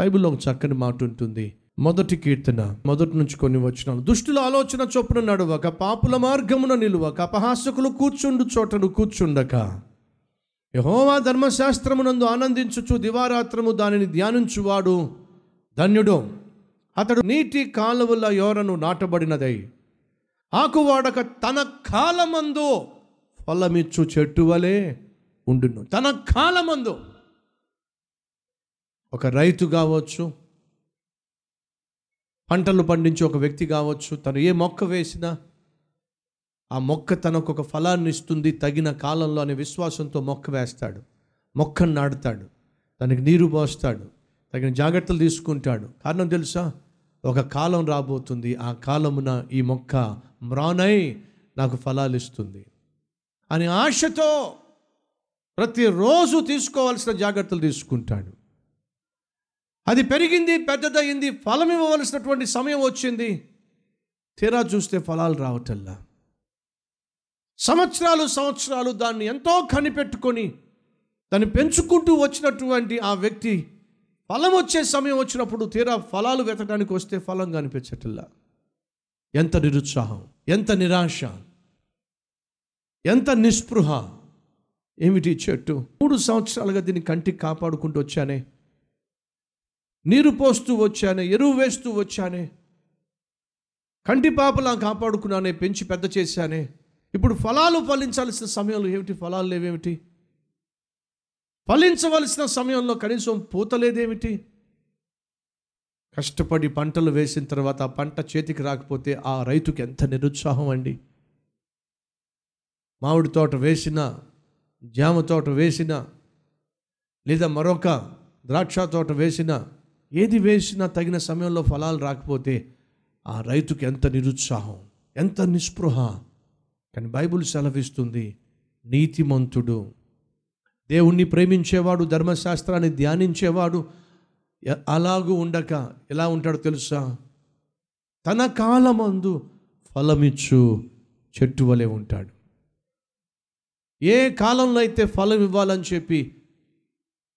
బైబిల్లో ఒక చక్కని మాట ఉంటుంది. మొదటి కీర్తన మొదటి నుంచి కొన్ని వచ్చినాలు దుష్టుల ఆలోచన చొప్పున నడువక పాపుల మార్గమున నిలువక అపహాసకులు కూర్చుండు చోటను కూర్చుండక. యహోవా ధర్మశాస్త్రమునందు ఆనందించుచు దివారాత్రము దానిని ధ్యానించువాడు ధన్యుడు. అతడు నీటి కాలువల యోరను నాటబడినదై ఆకువాడక తన కాలమందు ఫలమిచ్చు చెట్టు వలె ఉండును. తన కాలమందు ఒక రైతు కావచ్చు పంటలు పండించే ఒక వ్యక్తి కావచ్చు తను ఏ మొక్క వేసినా ఆ మొక్క తనకు ఒక ఫలాన్ని ఇస్తుంది తగిన కాలంలో అనే విశ్వాసంతో మొక్క వేస్తాడు మొక్కను నాటుతాడు దానికి నీరు పోస్తాడు తగిన జాగ్రత్తలు తీసుకుంటాడు. కారణం తెలుసా? ఒక కాలం రాబోతుంది ఆ కాలమున ఈ మొక్క మ్రానై నాకు ఫలాలు ఇస్తుంది అని ఆశతో ప్రతిరోజు తీసుకోవాల్సిన జాగ్రత్తలు తీసుకుంటాడు. అది పెరిగింది పెద్దదయ్యింది ఫలం ఇవ్వవలసినటువంటి సమయం వచ్చింది. తీరా చూస్తే ఫలాలు రావటల్లా సంవత్సరాలు సంవత్సరాలు దాన్ని ఎంతో కనిపెట్టుకొని దాన్ని పెంచుకుంటూ వచ్చినటువంటి ఆ వ్యక్తి ఫలం వచ్చే సమయం వచ్చినప్పుడు తీరా ఫలాలు వెతకడానికి వస్తే ఫలం కనిపించటల్లా ఎంత నిరుత్సాహం ఎంత నిరాశ ఎంత నిస్పృహ. ఏమిటి చెట్టు? మూడు సంవత్సరాలుగా దీన్ని కంటికి కాపాడుకుంటూ వచ్చానే. నీరు పోస్తూ వచ్చానే ఎరువు వేస్తూ వచ్చానే కంటి పాపలా కాపాడుకున్నానే పెంచి పెద్ద చేశానే. ఇప్పుడు ఫలాలు ఫలించాల్సిన సమయంలో ఏమిటి? ఫలాలు లేవేమిటి? ఫలించవలసిన సమయంలో కనీసం పూతలేదేమిటి కష్టపడి పంటలు వేసిన తర్వాత ఆ పంట చేతికి రాకపోతే ఆ రైతుకి ఎంత నిరుత్సాహం అండి. మామిడి తోట వేసిన జామ తోట వేసిన లేదా మరొక ద్రాక్ష తోట వేసిన ఏది వేసినా తగిన సమయంలో ఫలాలు రాకపోతే ఆ రైతుకి ఎంత నిరుత్సాహం ఎంత నిస్పృహ. కానీ బైబుల్ సెలవిస్తుంది నీతిమంతుడు. దేవుణ్ణి ప్రేమించేవాడు ధర్మశాస్త్రాన్ని ధ్యానించేవాడు అలాగూ ఉండక ఎలా ఉంటాడో తెలుసా? తన కాలమందు ఫలమిచ్చు చెట్టు వలె ఉంటాడు. ఏ కాలంలో అయితే ఫలం ఇవ్వాలని చెప్పి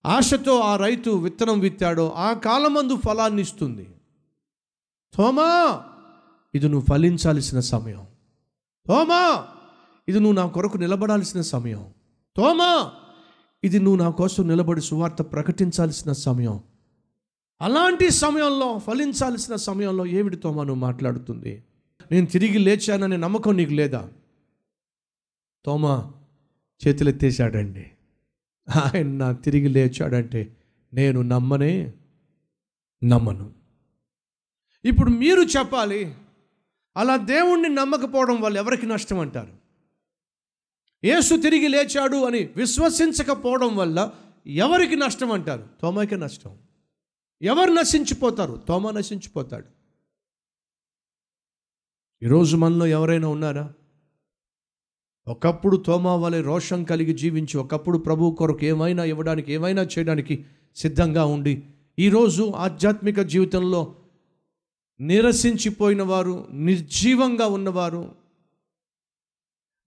ఆశతో ఆ రైతు విత్తనం విత్తాడో ఆ కాలమందు ఫలాన్ని ఇస్తుంది. తోమా ఇది నువ్వు ఫలించాల్సిన సమయం. తోమా ఇది నువ్వు నా కొరకు నిలబడాల్సిన సమయం. తోమా ఇది నువ్వు నా కోసం నిలబడి సువార్త ప్రకటించాల్సిన సమయం. అలాంటి సమయంలో ఫలించాల్సిన సమయంలో ఏమిటి తోమా నువ్వు మాట్లాడుతుంది? నేను తిరిగి లేచాననే నమ్మకం నీకు లేదా? తోమా చేతులెత్తేశాడండి. ఆయన నాకు తిరిగి లేచాడంటే నేను నమ్మనే నమ్మను. ఇప్పుడు మీరు చెప్పాలి అలా దేవుణ్ణి నమ్మకపోవడం వల్ల ఎవరికి నష్టం అంటారు? యేసు తిరిగి లేచాడు అని విశ్వసించకపోవడం వల్ల ఎవరికి నష్టం అంటారు? తోమకి నష్టం. ఎవరు నశించిపోతారు? తోమ నశించిపోతాడు. ఈరోజు మనలో ఎవరైనా ఉన్నారా? ఒకప్పుడు తోమా వలె రోషం కలిగి జీవించి ఒకప్పుడు ప్రభు కొరకు ఏమైనా ఇవ్వడానికి ఏమైనా చేయడానికి సిద్ధంగా ఉండి ఈరోజు ఆధ్యాత్మిక జీవితంలో నిరసించిపోయిన వారు నిర్జీవంగా ఉన్నవారు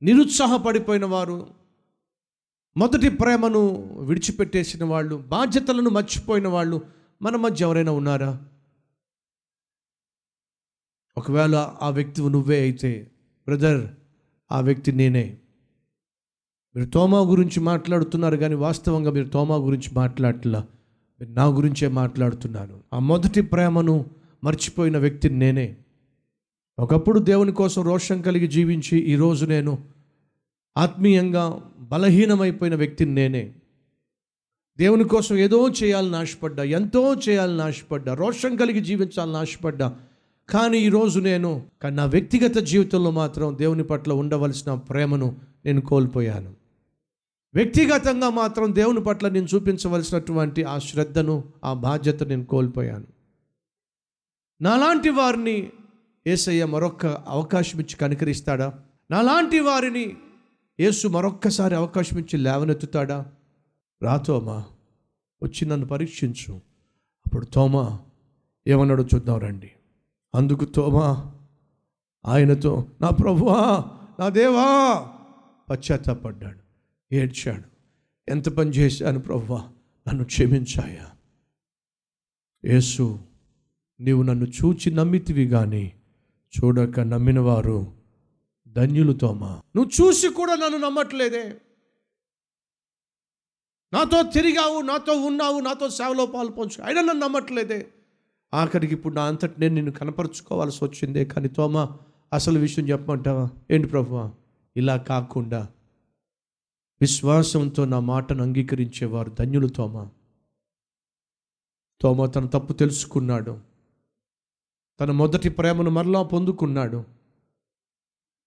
నిరుత్సాహపడిపోయిన వారు మొదటి ప్రేమను విడిచిపెట్టేసిన వాళ్ళు బాధ్యతలను మర్చిపోయిన వాళ్ళు మన మధ్య ఎవరైనా ఉన్నారా? ఒకవేళ ఆ వ్యక్తి నువ్వే అయితే బ్రదర్ ఆ వ్యక్తి నేనే. మీరు తోమా గురించి మాట్లాడుతున్నారు కానీ వాస్తవంగా మీరు తోమా గురించి మాట్లాడట్లా. మీరు నా గురించే మాట్లాడుతున్నాను. ఆ మొదటి ప్రేమను మర్చిపోయిన వ్యక్తిని నేనే. ఒకప్పుడు దేవుని కోసం రోషం కలిగి జీవించి ఈరోజు నేను ఆత్మీయంగా బలహీనమైపోయిన వ్యక్తిని నేనే. దేవుని కోసం ఏదో చేయాలని ఆశపడ్డా ఎంతో చేయాలని ఆశపడ్డా రోషం కలిగి జీవించాలని ఆశపడ్డా కానీ ఈరోజు నేను కానీ నా వ్యక్తిగత జీవితంలో మాత్రం దేవుని పట్ల ఉండవలసిన ప్రేమను నేను కోల్పోయాను. వ్యక్తిగతంగా మాత్రం దేవుని పట్ల నేను చూపించవలసినటువంటి ఆ శ్రద్ధను ఆ బాధ్యత నేను కోల్పోయాను. నాలాంటి వారిని ఏసయ్య మరొక్క అవకాశం ఇచ్చి కనికరిస్తాడా? నాలాంటి వారిని యేసు మరొక్కసారి అవకాశం ఇచ్చి లేవనెత్తుతాడా? రాతోమా వచ్చి నన్ను పరీక్షించు. అప్పుడు తోమా ఏమన్నాడో చూద్దాం రండి. అందుకు తోమా. ఆయనతో నా ప్రభువా నా దేవా! పశ్చాత్తాపడ్డాడు. ఏడ్చాడు. ఎంత పని చేశాను ప్రభువా నన్ను క్షమించాయా? యేసు నీవు నన్ను చూచి నమ్మితివి కానీ చూడక నమ్మిన వారు ధన్యులు తోమా. నువ్వు చూసి కూడా నన్ను నమ్మట్లేదే. నాతో తిరిగావు నాతో ఉన్నావు నాతో సేవలో పాలు పంచు అయినా నన్ను నమ్మట్లేదే. ఆఖరికి ఇప్పుడు నా అంతటి నేను నిన్ను కనపరుచుకోవాల్సి వచ్చిందే. కానీ తోమా అసలు విషయం చెప్పమంటావా? ఏంటి ప్రభువా? ఇలా కాకుండా విశ్వాసంతో నా మాటను అంగీకరించేవారు ధన్యులు తోమా. తోమా తన తప్పు తెలుసుకున్నాడు. తన మొదటి ప్రేమను మరలా పొందుకున్నాడు.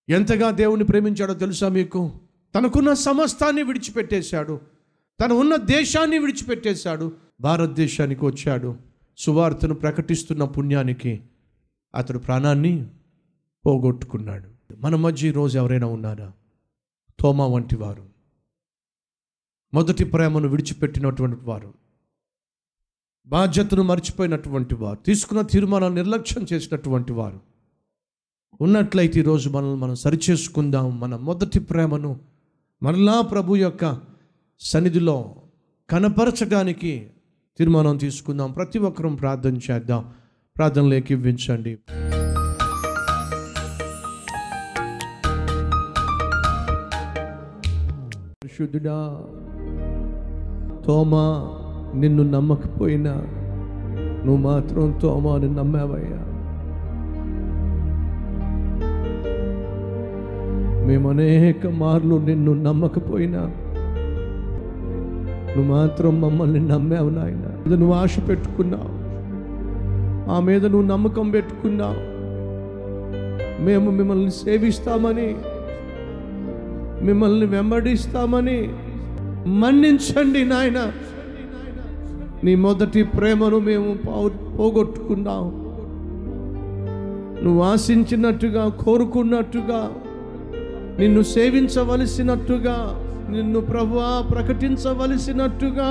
ఎంతగా దేవుని ప్రేమించాడో తెలుసా మీకు? తనకున్న సమస్తాన్ని విడిచిపెట్టేశాడు. తను ఉన్న దేశాన్ని విడిచిపెట్టేశాడు. భారతదేశానికి వచ్చాడు. సువార్తను ప్రకటిస్తున్న పుణ్యానికి అతడు ప్రాణాన్ని పోగొట్టుకున్నాడు. మన మధ్య ఈరోజు ఎవరైనా ఉన్నారా? తోమా వంటి వారు. మొదటి ప్రేమను విడిచిపెట్టినటువంటి వారు. బాధ్యతను మర్చిపోయినటువంటి వారు. తీసుకున్న తీర్మానాలు నిర్లక్ష్యం చేసినటువంటి వారు. ఉన్నట్లయితే ఈరోజు మనల్ని మనం సరిచేసుకుందాం. మన మొదటి ప్రేమను మరలా ప్రభు యొక్క సన్నిధిలో కనపరచడానికి తీర్మానం తీసుకుందాం. ప్రతి ఒక్కరూ ప్రార్థన చేద్దాం. ప్రార్థనలోకి ఇవ్వించండి పరిశుద్ధుడా తోమా నిన్ను నమ్మకపోయినా నువ్వు మాత్రం తోమాని నమ్మావయ్యా. మేము అనేక మార్లు నిన్ను నమ్మకపోయినా నువ్వు మాత్రం మమ్మల్ని నమ్మావు నాయన. ఇది నువ్వు ఆశ పెట్టుకున్నావు. ఆ మీద నువ్వు నమ్మకం పెట్టుకున్నావు. మేము మిమ్మల్ని సేవిస్తామని మిమ్మల్ని వెంబడిస్తామని మన్నించండి నాయన. నీ మొదటి ప్రేమను మేము పోగొట్టుకున్నాం. నువ్వు ఆశించినట్టుగా కోరుకున్నట్టుగా నిన్ను సేవించవలసినట్టుగా నిన్ను ప్రభువా ప్రకటించవలసినట్టుగా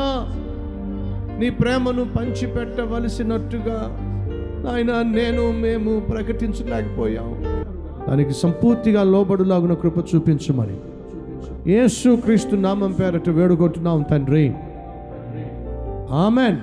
నీ ప్రేమను పంచిపెట్టవలసినట్టుగా ఆయన నేను మేము ప్రకటించలేకపోయాం. దానికి సంపూర్తిగా లోబడులాగున కృప చూపించమని యేసు క్రీస్తు నామం పేరట వేడుకుంటున్నాం తండ్రి. ఆమెన్.